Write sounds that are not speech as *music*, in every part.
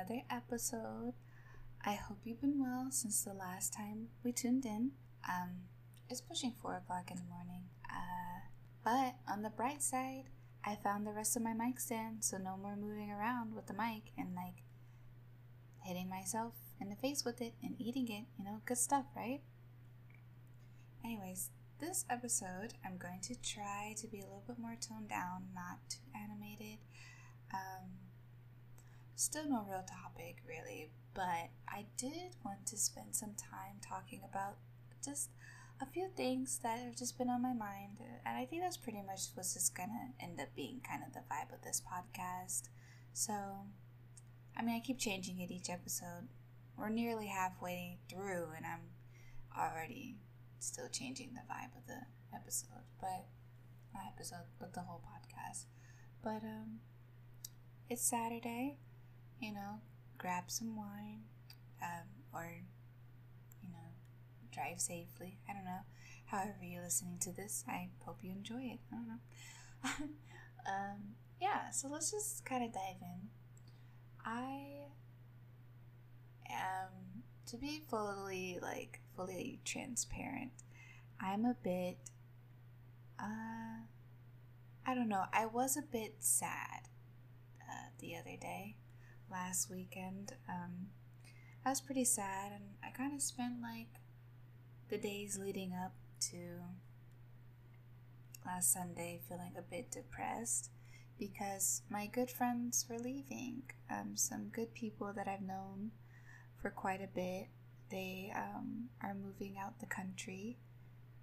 another episode. I hope you've been well since the last time we tuned in. Um, it's pushing four o'clock in the morning. Uh, but on the bright side, I found the rest of my mic stand, so no more moving around with the mic and like hitting myself in the face with it and eating it. You know, good stuff, right? Anyways, this episode, I'm going to try to be a little bit more toned down, not too animated. Um, still no real topic, really, but I did want to spend some time talking about just a few things that have just been on my mind, and I think that's pretty much what's just gonna end up being kind of the vibe of this podcast. So, I mean, I keep changing it each episode. We're nearly halfway through, and I'm already still changing the vibe of the episode, but not episode, but the whole podcast. But um, it's Saturday, you know, grab some wine, um, or you know, drive safely. I don't know. However you're listening to this, I hope you enjoy it. I don't know. *laughs* um, yeah, so let's just kind of dive in. I am to be fully like fully transparent. I'm a bit uh I don't know. I was a bit sad uh, the other day, last weekend. Um, I was pretty sad, and I kind of spent like the days leading up to last Sunday feeling a bit depressed because my good friends were leaving. Um, some good people that I've known for quite a bit. They um, are moving out the country.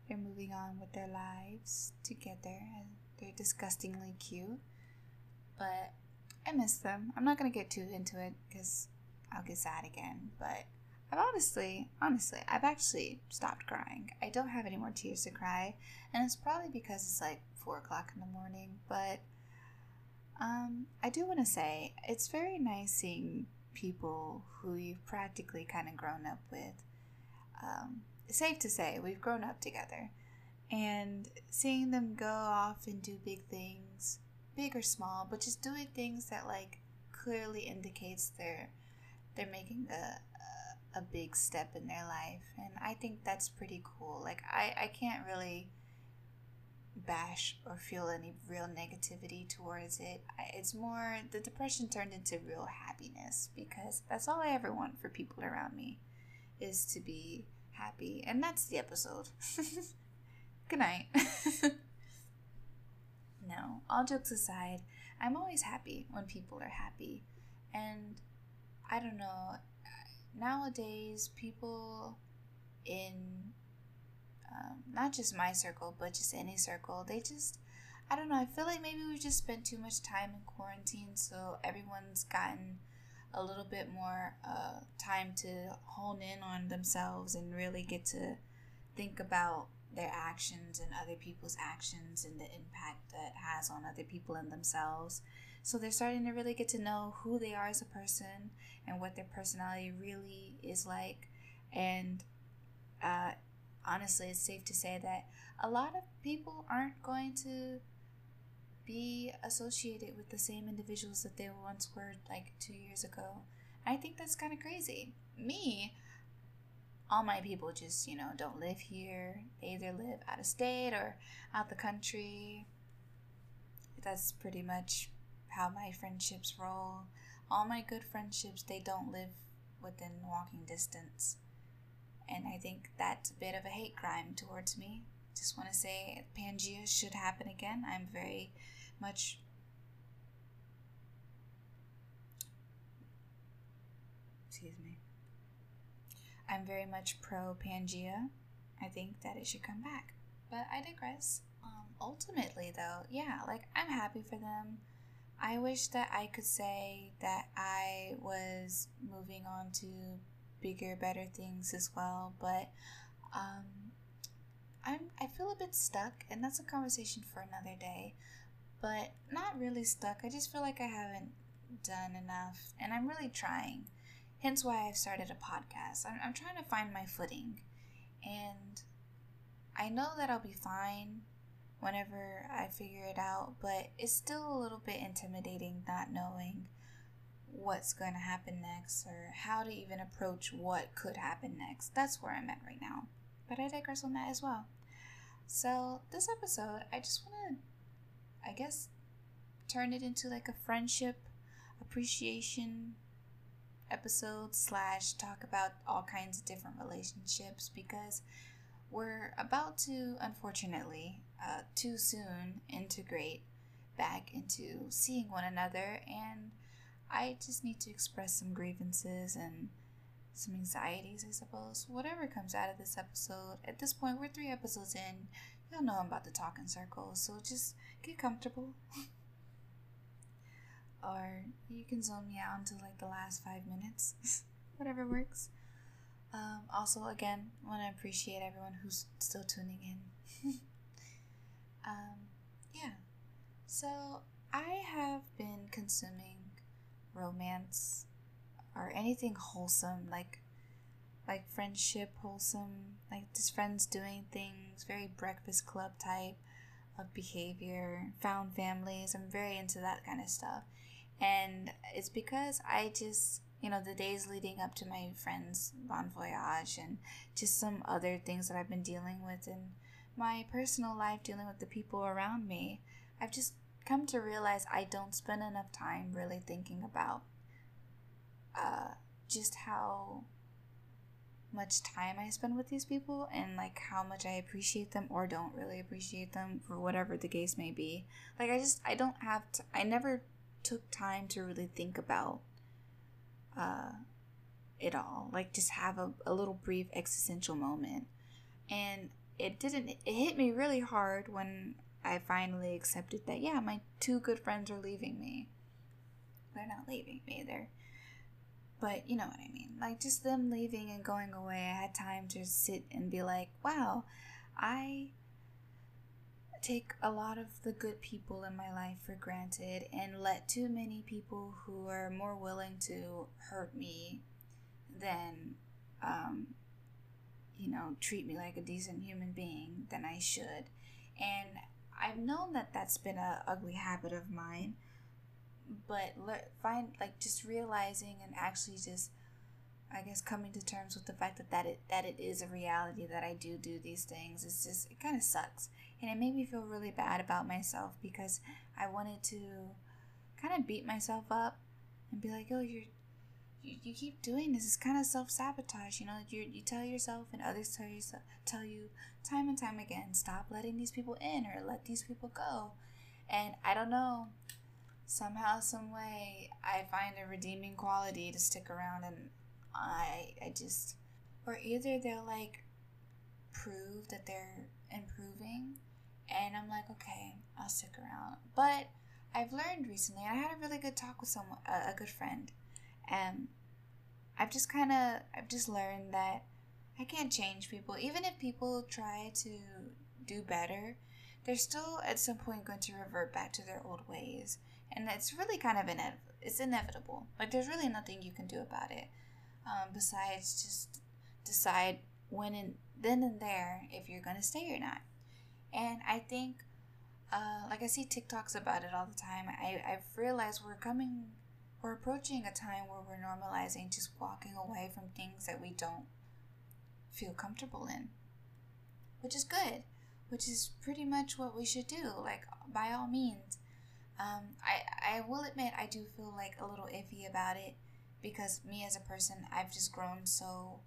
They're moving on with their lives together, and they're disgustingly cute. But I miss them. I'm not gonna get too into it because I'll get sad again. But I've honestly, honestly, I've actually stopped crying. I don't have any more tears to cry, and it's probably because it's like four o'clock in the morning. But um, I do want to say it's very nice seeing people who you've practically kind of grown up with. Um, safe to say, we've grown up together. And seeing them go off and do big things, big or small, but just doing things that like clearly indicates they're they're making a a big step in their life, and I think that's pretty cool. Like I I can't really bash or feel any real negativity towards it. It's more the depression turned into real happiness because that's all I ever want for people around me is to be happy. And that's the episode. *laughs* Good night. *laughs* no, all jokes aside, I'm always happy when people are happy. And I don't know, nowadays, people in um, not just my circle, but just any circle. They just, I don't know, I feel like maybe we just spent too much time in quarantine, so everyone's gotten a little bit more uh, time to hone in on themselves and really get to think about their actions and other people's actions and the impact that has on other people and themselves. So they're starting to really get to know who they are as a person and what their personality really is like. And uh, honestly, it's safe to say that a lot of people aren't going to be associated with the same individuals that they once were like two years ago. I think that's kind of crazy. Me, all my people just, you know, don't live here. They either live out of state or out the country. That's pretty much how my friendships roll. All my good friendships, they don't live within walking distance. And I think that's a bit of a hate crime towards me. Just want to say Pangea should happen again. I'm very much excuse me. I'm very much pro Pangea. I think that it should come back. But I digress. Um, ultimately, though, yeah, like I'm happy for them. I wish that I could say that I was moving on to bigger, better things as well. But um, I'm I feel a bit stuck, and that's a conversation for another day. But not really stuck. I just feel like I haven't done enough, and I'm really trying. Hence why I've started a podcast. I'm, I'm trying to find my footing, and I know that I'll be fine whenever I figure it out, but it's still a little bit intimidating not knowing what's going to happen next or how to even approach what could happen next. That's where I'm at right now. But I digress on that as well. So, this episode, I just want to, I guess, turn it into like a friendship appreciation episode slash talk about all kinds of different relationships because we're about to, unfortunately, uh, too soon integrate back into seeing one another, and I just need to express some grievances and some anxieties, I suppose. Whatever comes out of this episode, at this point, we're three episodes in. You'll know I'm about to talk in circles, so just get comfortable. *laughs* or you can zone me out until like the last five minutes, *laughs* whatever works. Um, also, again, want to appreciate everyone who's still tuning in. *laughs* um, yeah. So, I have been consuming romance or anything wholesome, like like friendship wholesome, like just friends doing things, very breakfast club type of behavior, found families. I'm very into that kind of stuff. And it's because I just you know, the days leading up to my friend's Bon Voyage and just some other things that I've been dealing with in my personal life, dealing with the people around me, I've just come to realize I don't spend enough time really thinking about uh, just how much time I spend with these people and like how much I appreciate them or don't really appreciate them for whatever the case may be. Like I just I don't have to I never took time to really think about uh, it all. Like just have a, a little brief existential moment. And it didn't, it hit me really hard when I finally accepted that, yeah, my two good friends are leaving me. They're not leaving me, they're, but you know what I mean. Like just them leaving and going away, I had time to sit and be like, wow, I take a lot of the good people in my life for granted and let too many people who are more willing to hurt me than, um, you know, treat me like a decent human being than I should. And I've known that that's been a ugly habit of mine, but le- find like just realizing and actually just I guess coming to terms with the fact that that it that it is a reality that I do do these things. It's just it kind of sucks, and it made me feel really bad about myself because I wanted to kind of beat myself up and be like, "Oh, you're you, you keep doing this. It's kind of self sabotage. You know, you you tell yourself and others tell you tell you time and time again, stop letting these people in or let these people go." And I don't know, somehow, some way, I find a redeeming quality to stick around and I I just or either they'll like prove that they're improving and I'm like, okay, I'll stick around. But I've learned recently, I had a really good talk with someone, a, a good friend, and I've just kind of, I've just learned that I can't change people. Even if people try to do better, they're still at some point going to revert back to their old ways, and it's really kind of inevitable. It's inevitable. Like there's really nothing you can do about it um, besides just decide when and then and there if you're gonna stay or not. And I think, uh, like I see TikToks about it all the time. I I've realized we're coming, we're approaching a time where we're normalizing just walking away from things that we don't feel comfortable in, which is good, which is pretty much what we should do. Like by all means. Um, I, I will admit I do feel like a little iffy about it because me as a person, I've just grown so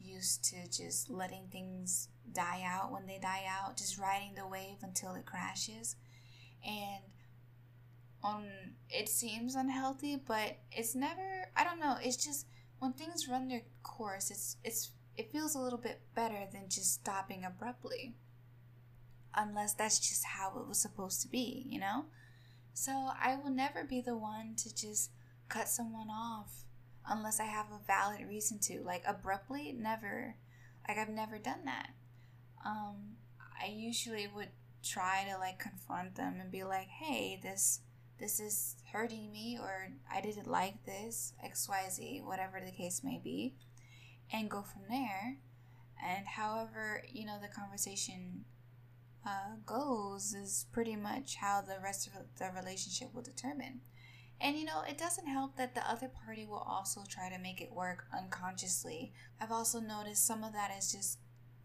used to just letting things die out when they die out, just riding the wave until it crashes. And on it seems unhealthy, but it's never I don't know, it's just when things run their course, it's it's it feels a little bit better than just stopping abruptly. Unless that's just how it was supposed to be, you know? So I will never be the one to just cut someone off unless I have a valid reason to. Like abruptly, never. Like I've never done that. Um, I usually would try to like confront them and be like, "Hey, this this is hurting me," or "I didn't like this," X Y Z, whatever the case may be, and go from there. And however you know the conversation uh, goes is pretty much how the rest of the relationship will determine. And you know, it doesn't help that the other party will also try to make it work unconsciously. I've also noticed some of that is just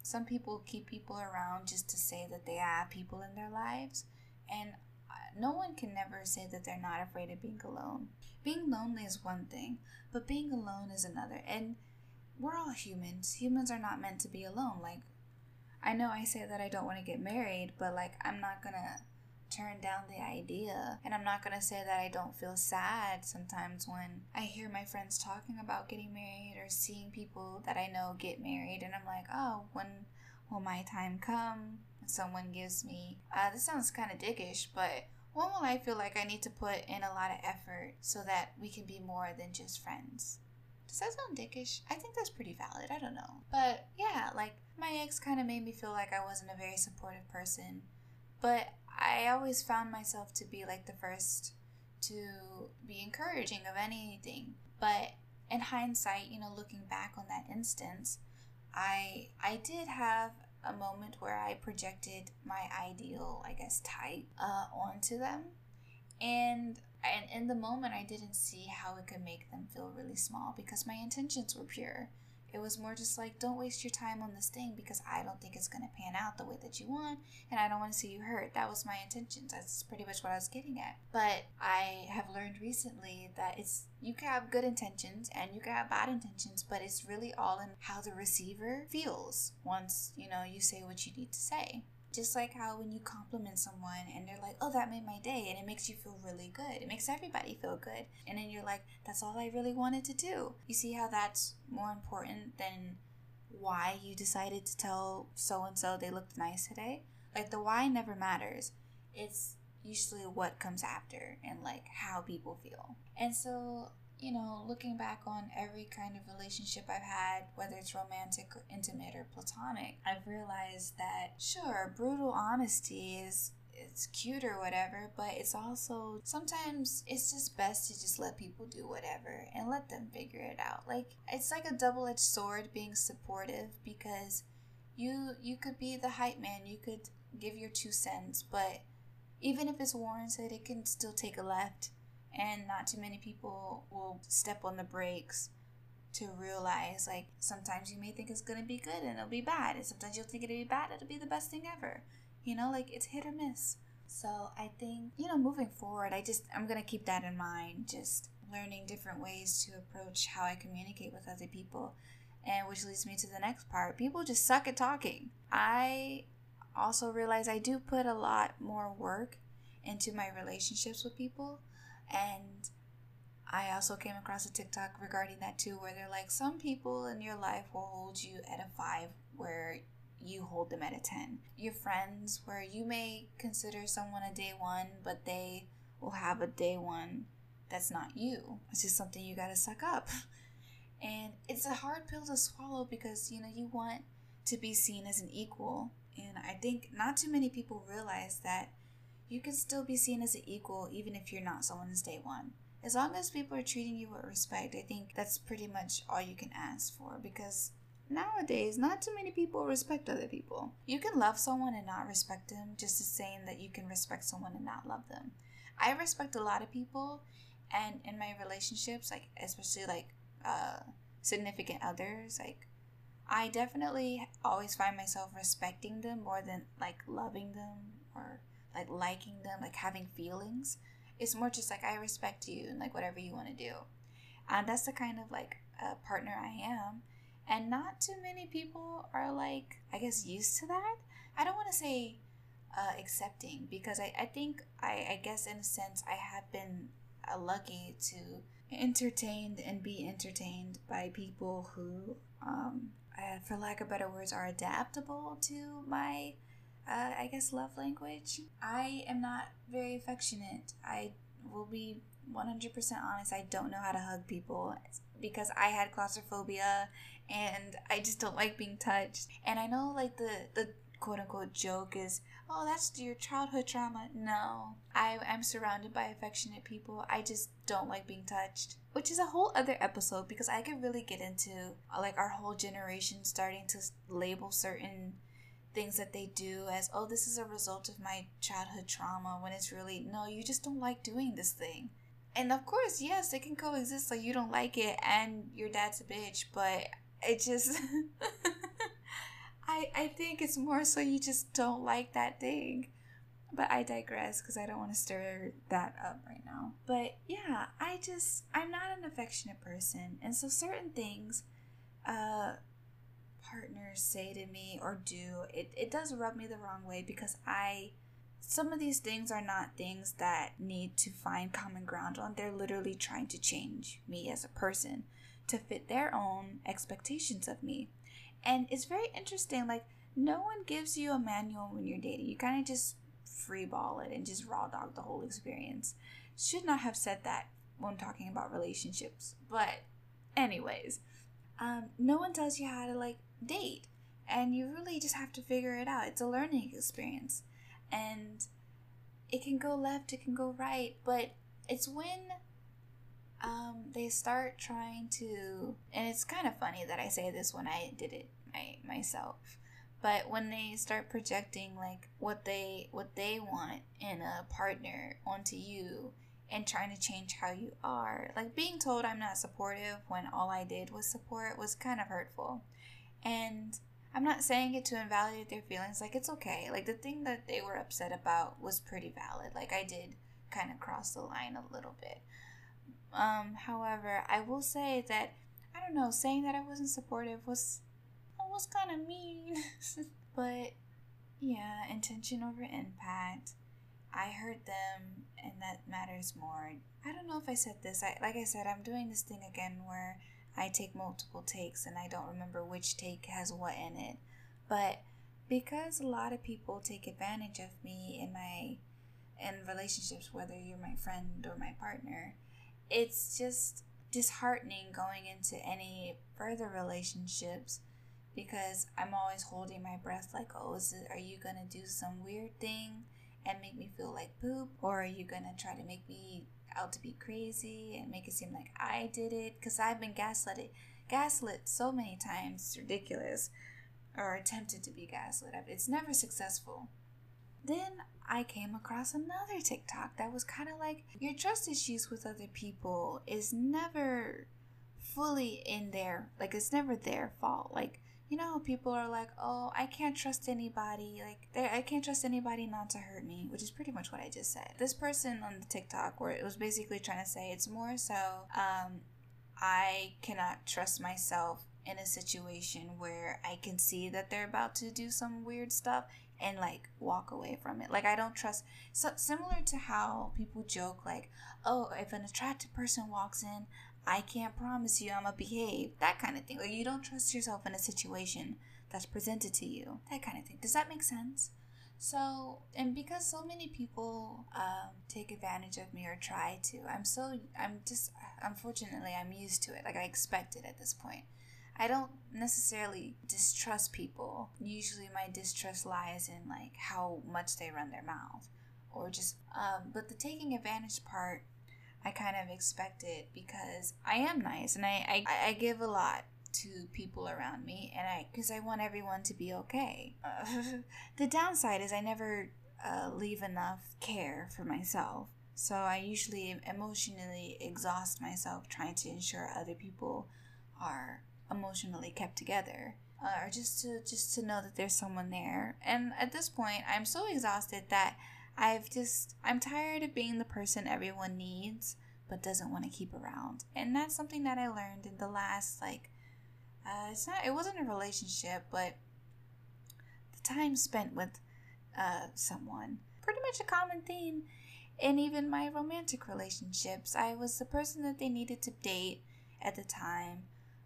some people keep people around just to say that they have people in their lives. And uh, no one can never say that they're not afraid of being alone. Being lonely is one thing, but being alone is another. And we're all humans. Humans are not meant to be alone. Like, I know I say that I don't want to get married, but like, I'm not gonna turn down the idea. And I'm not gonna say that I don't feel sad sometimes when I hear my friends talking about getting married or seeing people that I know get married, and I'm like, oh, when will my time come? Someone gives me, uh, this sounds kind of dickish, but when will I feel like I need to put in a lot of effort so that we can be more than just friends? Does that sound dickish? I think that's pretty valid. I don't know. But yeah, like my ex kind of made me feel like I wasn't a very supportive person. But I always found myself to be like the first to be encouraging of anything. But in hindsight, you know, looking back on that instance, I I did have a moment where I projected my ideal, I guess, type uh, onto them, and and in the moment, I didn't see how it could make them feel really small because my intentions were pure. It was more just like, don't waste your time on this thing because I don't think it's going to pan out the way that you want and I don't want to see you hurt. That was my intentions. That's pretty much what I was getting at. But I have learned recently that it's, you can have good intentions and you can have bad intentions, but it's really all in how the receiver feels once, you know, you say what you need to say. Just like how when you compliment someone and they're like, oh, that made my day, and it makes you feel really good. It makes everybody feel good. And then you're like, that's all I really wanted to do. You see how that's more important than why you decided to tell so and so they looked nice today? Like, the why never matters. It's usually what comes after and like how people feel. And so you know, looking back on every kind of relationship I've had, whether it's romantic or intimate or platonic, I've realized that sure, brutal honesty is it's cute or whatever, but it's also sometimes it's just best to just let people do whatever and let them figure it out. Like it's like a double-edged sword being supportive because you you could be the hype man, you could give your two cents, but even if it's warranted, it can still take a left and not too many people will step on the brakes to realize like sometimes you may think it's gonna be good and it'll be bad and sometimes you'll think it'll be bad it'll be the best thing ever. You know like it's hit or miss. So i think you know moving forward i just i'm gonna keep that in mind just learning different ways to approach how i communicate with other people. And which leads me to the next part people just suck at talking. I also realize i do put a lot more work into my relationships with people and I also came across a TikTok regarding that too, where they're like, some people in your life will hold you at a five, where you hold them at a 10. Your friends, where you may consider someone a day one, but they will have a day one that's not you. It's just something you gotta suck up. *laughs* And it's a hard pill to swallow because, you know, you want to be seen as an equal. And I think not too many people realize that you can still be seen as an equal even if you're not someone's day one. As long as people are treating you with respect, I think that's pretty much all you can ask for because nowadays not too many people respect other people. You can love someone and not respect them just the same that you can respect someone and not love them. I respect a lot of people and in my relationships, like especially like uh significant others, like I definitely always find myself respecting them more than like loving them or like liking them, like having feelings. It's more just like I respect you and like whatever you want to do. And that's the kind of like uh, partner I am. And not too many people are like, I guess, used to that. I don't want to say uh, accepting because I, I think, I, I guess, in a sense, I have been uh, lucky to entertained and be entertained by people who, um, uh, for lack of better words, are adaptable to my uh, I guess, love language. I am not very affectionate. I will be 100% honest. I don't know how to hug people because I had claustrophobia and I just don't like being touched. And I know, like, the, the quote unquote joke is, oh, that's your childhood trauma. No, I, I'm surrounded by affectionate people. I just don't like being touched. Which is a whole other episode because I could really get into, like, our whole generation starting to label certain things that they do as, oh, this is a result of my childhood trauma, when it's really, no, you just don't like doing this thing. and of course, yes, it can coexist. Like you don't like it, and your dad's a bitch, but it just. *laughs* I I think it's more so you just don't like that thing. But I digress because I don't want to stir that up right now. But yeah, I just I'm not an affectionate person, and so certain things, uh, partners say to me or do it it does rub me the wrong way because I some of these things are not things that need to find common ground on. They're literally trying to change me as a person to fit their own expectations of me. And it's very interesting. Like, no one gives you a manual when you're dating. You kind of just freeball it and just raw dog the whole experience. Should not have said that when talking about relationships. But, anyways, um, no one tells you how to like date. And you really just have to figure it out. It's a learning experience and it can go left, it can go right, but it's when um, they start trying to, and it's kind of funny that I say this when I did it my, myself, but when they start projecting like what they what they want in a partner onto you and trying to change how you are, like being told I'm not supportive when all I did was support was kind of hurtful, and I'm not saying it to invalidate their feelings. Like, it's okay. Like, the thing that they were upset about was pretty valid. Like, I did kind of cross the line a little bit. Um, however, I will say that, I don't know, saying that I wasn't supportive was, was kind of mean. *laughs* but, yeah, intention over impact. I heard them, and that matters more. I don't know if I said this. I, like I said, I'm doing this thing again where I take multiple takes and I don't remember which take has what in it. But because a lot of people take advantage of me in my in relationships, whether you're my friend or my partner, it's just disheartening going into any further relationships because I'm always holding my breath like, oh, is it, are you gonna do some weird thing and make me feel like poop? Or are you gonna try to make me out to be crazy and make it seem like I did it because I've been gaslit gaslit so many times. It's ridiculous. Or attempted to be gaslit. It's never successful. Then I came across another TikTok that was kind of like your trust issues with other people is never fully in their like it's never their fault. Like you know, people are like, "Oh, I can't trust anybody. Like, I can't trust anybody not to hurt me," which is pretty much what I just said. This person on the TikTok, where it was basically trying to say it's more so, um, I cannot trust myself in a situation where I can see that they're about to do some weird stuff and like walk away from it. Like I don't trust. So similar to how people joke, like, "Oh, if an attractive person walks in, I can't promise you I'm gonna behave. That kind of thing. Like you don't trust yourself in a situation that's presented to you. That kind of thing. Does that make sense? So, and because so many people um, take advantage of me or try to, I'm so, I'm just, unfortunately, I'm used to it. Like, I expect it at this point. I don't necessarily distrust people. Usually, my distrust lies in, like, how much they run their mouth or just, um, but the taking advantage part I kind of expect it because I am nice and I, I, I give a lot to people around me and I because I want everyone to be okay. *laughs* The downside is I never uh, leave enough care for myself. So I usually emotionally exhaust myself trying to ensure other people are emotionally kept together. Uh, or just to just to know that there's someone there. And at this point, I'm so exhausted that I've just, I'm tired of being the person everyone needs but doesn't want to keep around. And that's something that I learned in the last, like, uh, it's not, it wasn't a relationship, but the time spent with uh, someone. Pretty much a common theme in even my romantic relationships. I was the person that they needed to date at the time,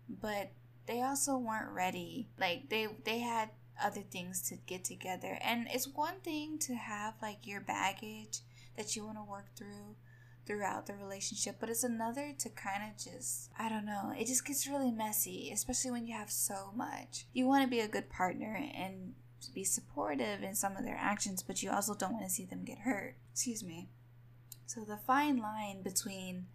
but they also weren't ready. Like they they had other things to get together. And it's one thing to have like your baggage that you want to work through throughout the relationship, but it's another to kind of just, I don't know, it just gets really messy, especially when you have so much. You want to be a good partner and be supportive in some of their actions, but you also don't want to see them get hurt. Excuse me. So the fine line between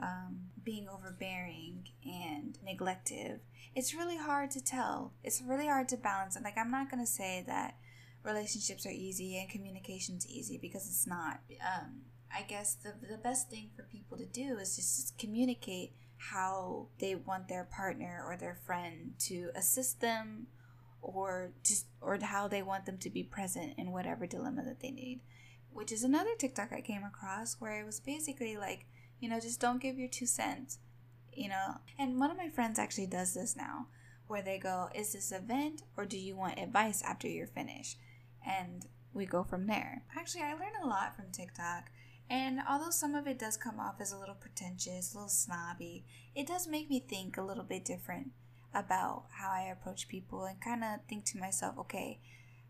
um, being overbearing and neglective, it's really hard to tell. It's really hard to balance. And like, I'm not gonna say that relationships are easy and communication's easy because it's not. Um, I guess the, the best thing for people to do is just communicate how they want their partner or their friend to assist them or just or how they want them to be present in whatever dilemma that they need which is another tiktok i came across where it was basically like you know just don't give your two cents you know. And one of my friends actually does this now where they go is this a vent or do you want advice after you're finished? And we go from there. Actually i learned a lot from tiktok and although some of it does come off as a little pretentious, a little snobby, it does make me think a little bit different about how I approach people and kind of think to myself, okay,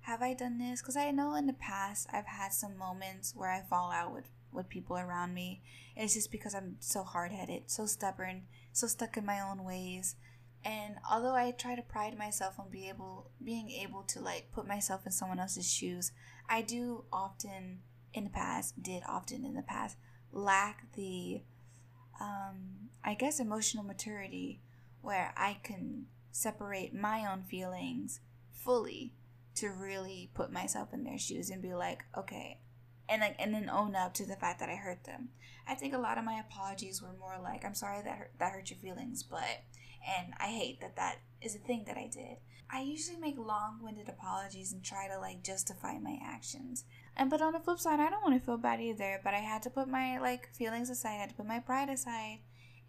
have I done this? Because I know in the past I've had some moments where I fall out with, with people around me. It's just because I'm so hard headed, so stubborn, so stuck in my own ways. And although I try to pride myself on be able being able to like put myself in someone else's shoes, I do often in the past, did often in the past, lack the, um, I guess, emotional maturity where I can separate my own feelings fully to really put myself in their shoes and be like, okay, and like and then own up to the fact that I hurt them. I think a lot of my apologies were more like, I'm sorry that hurt, that hurt your feelings, but and I hate that that is a thing that I did. I usually make long-winded apologies and try to like justify my actions. And but on the flip side, I don't want to feel bad either. But I had to put my like feelings aside. I had to put my pride aside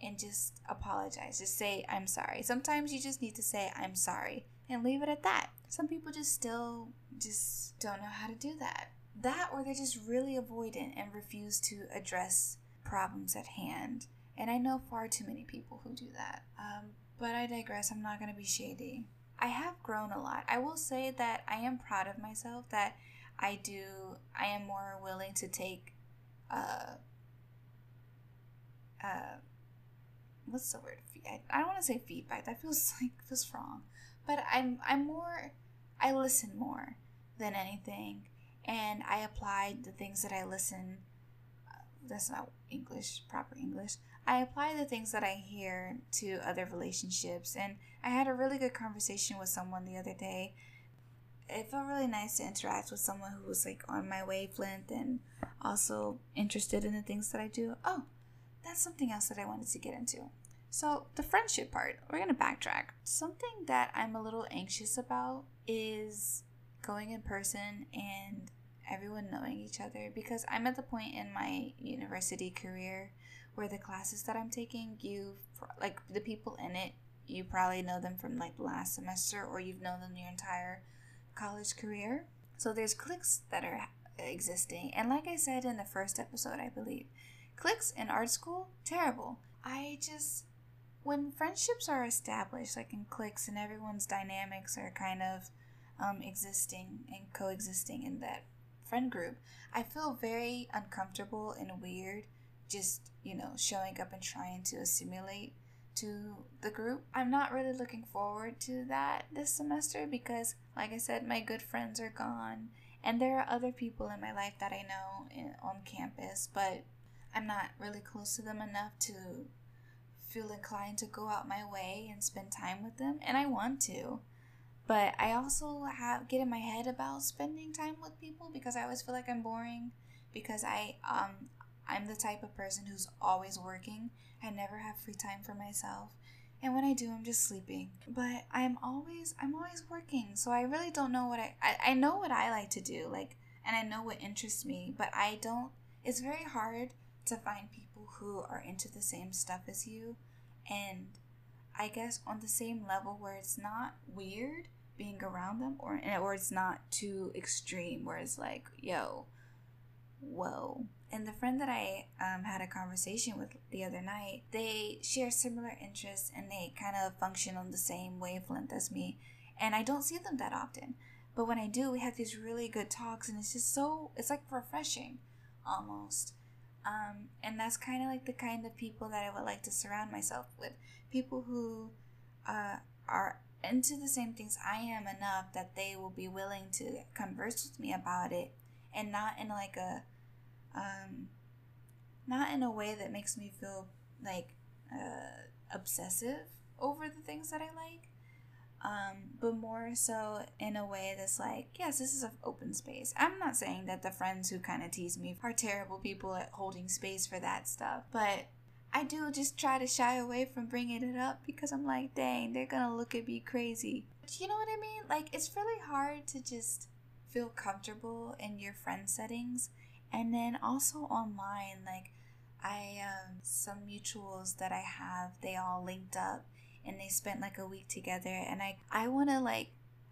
and just apologize. Just say I'm sorry. Sometimes you just need to say I'm sorry and leave it at that. Some people just still just don't know how to do that. That or they're just really avoidant and refuse to address problems at hand. And I know far too many people who do that. Um, but I digress. I'm not going to be shady. I have grown a lot. I will say that I am proud of myself that I do, I am more willing to take, uh, uh, what's the word? I, I don't want to say feedback. That feels *laughs* like feels wrong, but I'm I'm more. I listen more than anything, and I apply the things that I listen. Uh, that's not English, proper English. I apply the things that I hear to other relationships, and I had a really good conversation with someone the other day it felt really nice to interact with someone who was like on my wavelength and also interested in the things that I do. Oh, that's something else that I wanted to get into. So, the friendship part, we're going to backtrack. Something that I'm a little anxious about is going in person and everyone knowing each other because I'm at the point in my university career where the classes that I'm taking, you like the people in it, you probably know them from like last semester or you've known them your entire college career. So there's cliques that are existing. And like I said in the first episode, I believe, cliques in art school, terrible. I just when friendships are established, like in cliques, and everyone's dynamics are kind of um, existing and coexisting in that friend group, I feel very uncomfortable and weird just, you know, showing up and trying to assimilate to the group. I'm not really looking forward to that this semester because, like I said, my good friends are gone, and there are other people in my life that I know in, on campus, but I'm not really close to them enough to feel inclined to go out my way and spend time with them, and I want to. But I also have get in my head about spending time with people because I always feel like I'm boring because I um I'm the type of person who's always working. I never have free time for myself. And when I do, I'm just sleeping. But I'm always I'm always working. So I really don't know what I I, I know what I like to do, like and I know what interests me, but I don't it's very hard to find people who are into the same stuff as you and I guess on the same level where it's not weird being around them or or it's not too extreme where it's like, yo, whoa, and the friend that I um, had a conversation with the other night, they share similar interests and they kind of function on the same wavelength as me. And I don't see them that often. But when I do, we have these really good talks, and it's just so, it's like refreshing almost. Um, and that's kind of like the kind of people that I would like to surround myself with. People who uh, are into the same things I am enough that they will be willing to converse with me about it and not in like a um, not in a way that makes me feel like uh, obsessive over the things that I like, um, but more so in a way that's like, yes, this is an open space. I'm not saying that the friends who kind of tease me are terrible people at holding space for that stuff, but I do just try to shy away from bringing it up because I'm like, dang, they're gonna look at me crazy. But you know what I mean? Like, it's really hard to just feel comfortable in your friend settings and then also online. Like, I, um, some mutuals that I have, they all linked up and they spent like a week together and i i want to like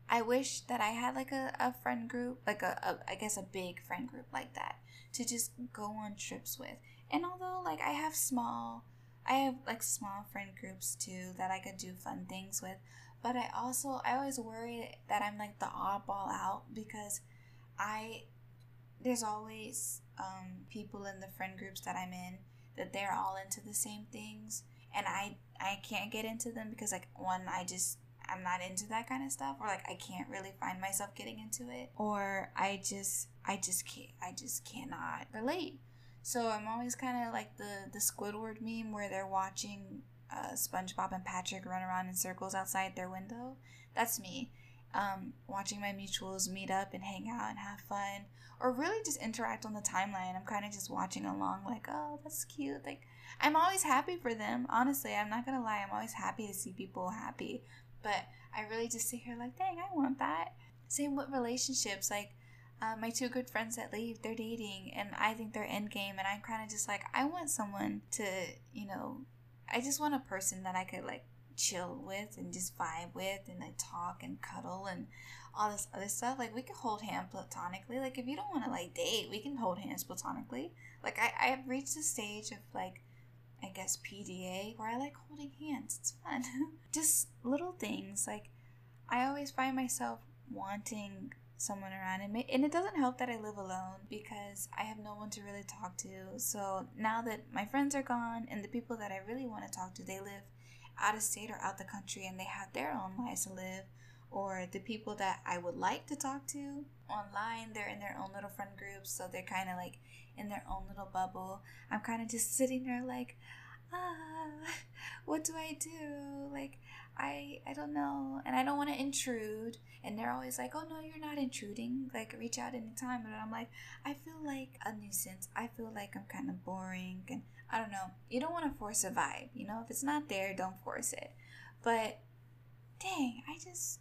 i wish that i had like a, a friend group like a, a i guess a big friend group like that to just go on trips with and although like i have small i have like small friend groups too that i could do fun things with but i also i always worry that i'm like the oddball out because i there's always um, people in the friend groups that i'm in that they're all into the same things and I I can't get into them because like one I just I'm not into that kind of stuff or like I can't really find myself getting into it or I just I just can't I just cannot relate. So I'm always kind of like the the Squidward meme where they're watching uh, SpongeBob and Patrick run around in circles outside their window. That's me. Um, watching my mutuals meet up and hang out and have fun, or really just interact on the timeline. I'm kind of just watching along, like, oh, that's cute. Like, I'm always happy for them. Honestly, I'm not gonna lie. I'm always happy to see people happy. But I really just sit here like, dang, I want that. Same with relationships. Like, uh, my two good friends that leave, they're dating, and I think they're end game, and I'm kind of just like, I want someone to, you know, I just want a person that I could like chill with and just vibe with and like talk and cuddle and all this other stuff. Like we could hold hands platonically. Like if you don't want to like date, we can hold hands platonically. Like I I've reached a stage of like I guess PDA where I like holding hands. It's fun. *laughs* Just little things like I always find myself wanting someone around and, and it doesn't help that I live alone because I have no one to really talk to. So now that my friends are gone and the people that I really want to talk to, they live out of state or out the country and they have their own lives to live or the people that I would like to talk to online, they're in their own little friend groups, so they're kind of like in their own little bubble. I'm kind of just sitting there like, ah, what do I do? Like, I I don't know, and I don't want to intrude. And they're always like, oh no, you're not intruding. Like, reach out anytime. And I'm like, I feel like a nuisance. I feel like I'm kind of boring, and I don't know. You don't want to force a vibe, you know. If it's not there, don't force it. But dang, I just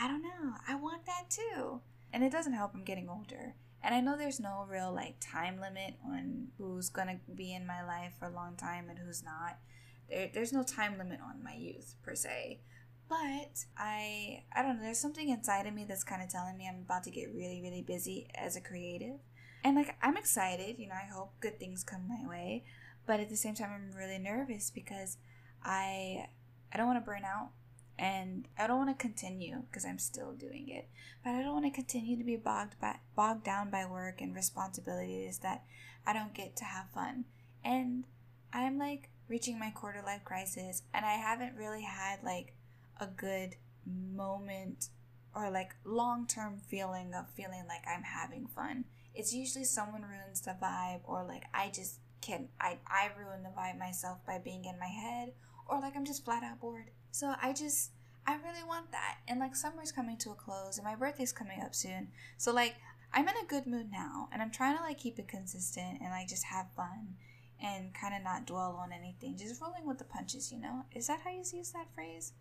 I don't know. I want that too. And it doesn't help I'm getting older. And I know there's no real like time limit on who's gonna be in my life for a long time and who's not. There, there's no time limit on my youth per se. But I I don't know, there's something inside of me that's kind of telling me I'm about to get really, really busy as a creative. And like I'm excited, you know, I hope good things come my way. But at the same time I'm really nervous because I I don't want to burn out and I don't want to continue because I'm still doing it. But I don't want to continue to be bogged by, bogged down by work and responsibilities that I don't get to have fun. And I'm like reaching my quarter life crisis, and I haven't really had like a good moment or like long term feeling of feeling like I'm having fun. It's usually someone ruins the vibe, or like I just can I I ruin the vibe myself by being in my head, or like I'm just flat out bored. So I just I really want that. And like summer's coming to a close and my birthday's coming up soon. So like I'm in a good mood now and I'm trying to like keep it consistent and like just have fun and kind of not dwell on anything. Just rolling with the punches, you know? Is that how you use that phrase?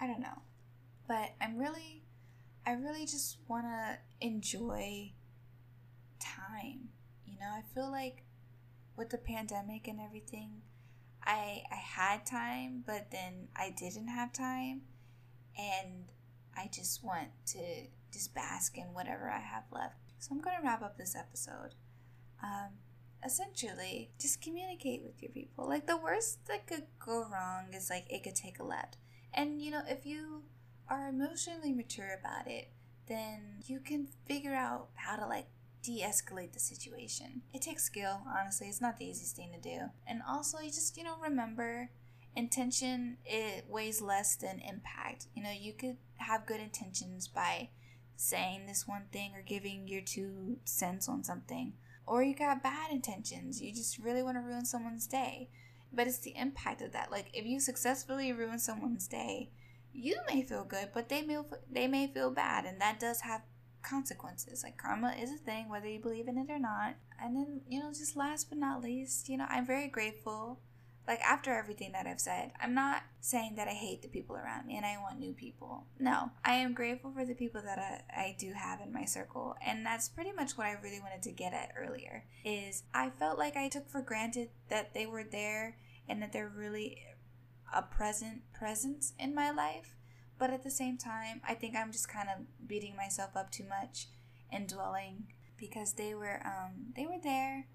I don't know. But I'm really I really just want to enjoy time. You know, I feel like with the pandemic and everything, I I had time, but then I didn't have time, and I just want to just bask in whatever I have left. So I'm gonna wrap up this episode. Um, essentially, just communicate with your people. Like the worst that could go wrong is like it could take a left, and you know if you are emotionally mature about it, then you can figure out how to like de escalate the situation. It takes skill, honestly, it's not the easiest thing to do. And also, you just, you know, remember intention it weighs less than impact. You know, you could have good intentions by saying this one thing or giving your two cents on something. Or you got bad intentions. You just really want to ruin someone's day. But it's the impact of that. Like if you successfully ruin someone's day, you may feel good, but they may they may feel bad, and that does have consequences. Like karma is a thing, whether you believe in it or not. And then you know, just last but not least, you know, I'm very grateful. Like after everything that I've said, I'm not saying that I hate the people around me and I want new people. No, I am grateful for the people that I, I do have in my circle, and that's pretty much what I really wanted to get at earlier. Is I felt like I took for granted that they were there and that they're really a present presence in my life. But at the same time, I think I'm just kind of beating myself up too much and dwelling because they were um they were there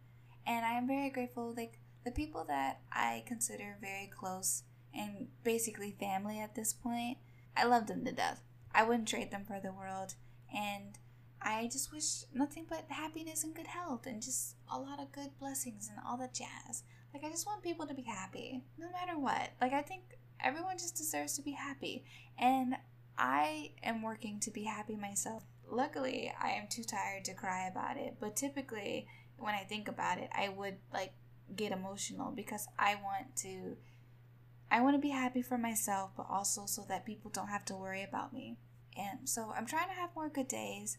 and I am very grateful like the people that I consider very close and basically family at this point, I love them to death. I wouldn't trade them for the world and I just wish nothing but happiness and good health and just a lot of good blessings and all that jazz. Like, I just want people to be happy, no matter what. Like, I think everyone just deserves to be happy. And I am working to be happy myself. Luckily, I am too tired to cry about it. But typically, when I think about it, I would like get emotional because I want to. I want to be happy for myself, but also so that people don't have to worry about me. And so I'm trying to have more good days.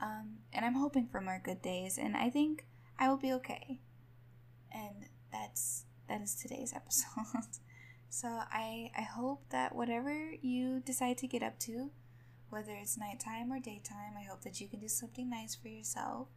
Um, and I'm hoping for more good days. And I think I will be okay. And that's that is today's episode. *laughs* so I I hope that whatever you decide to get up to, whether it's nighttime or daytime, I hope that you can do something nice for yourself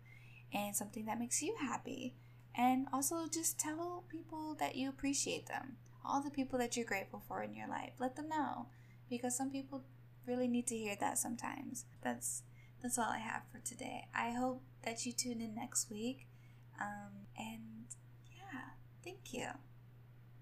and something that makes you happy. And also just tell people that you appreciate them. All the people that you're grateful for in your life. Let them know. Because some people really need to hear that sometimes. That's that's all I have for today. I hope that you tune in next week. Um, and yeah, Thank you.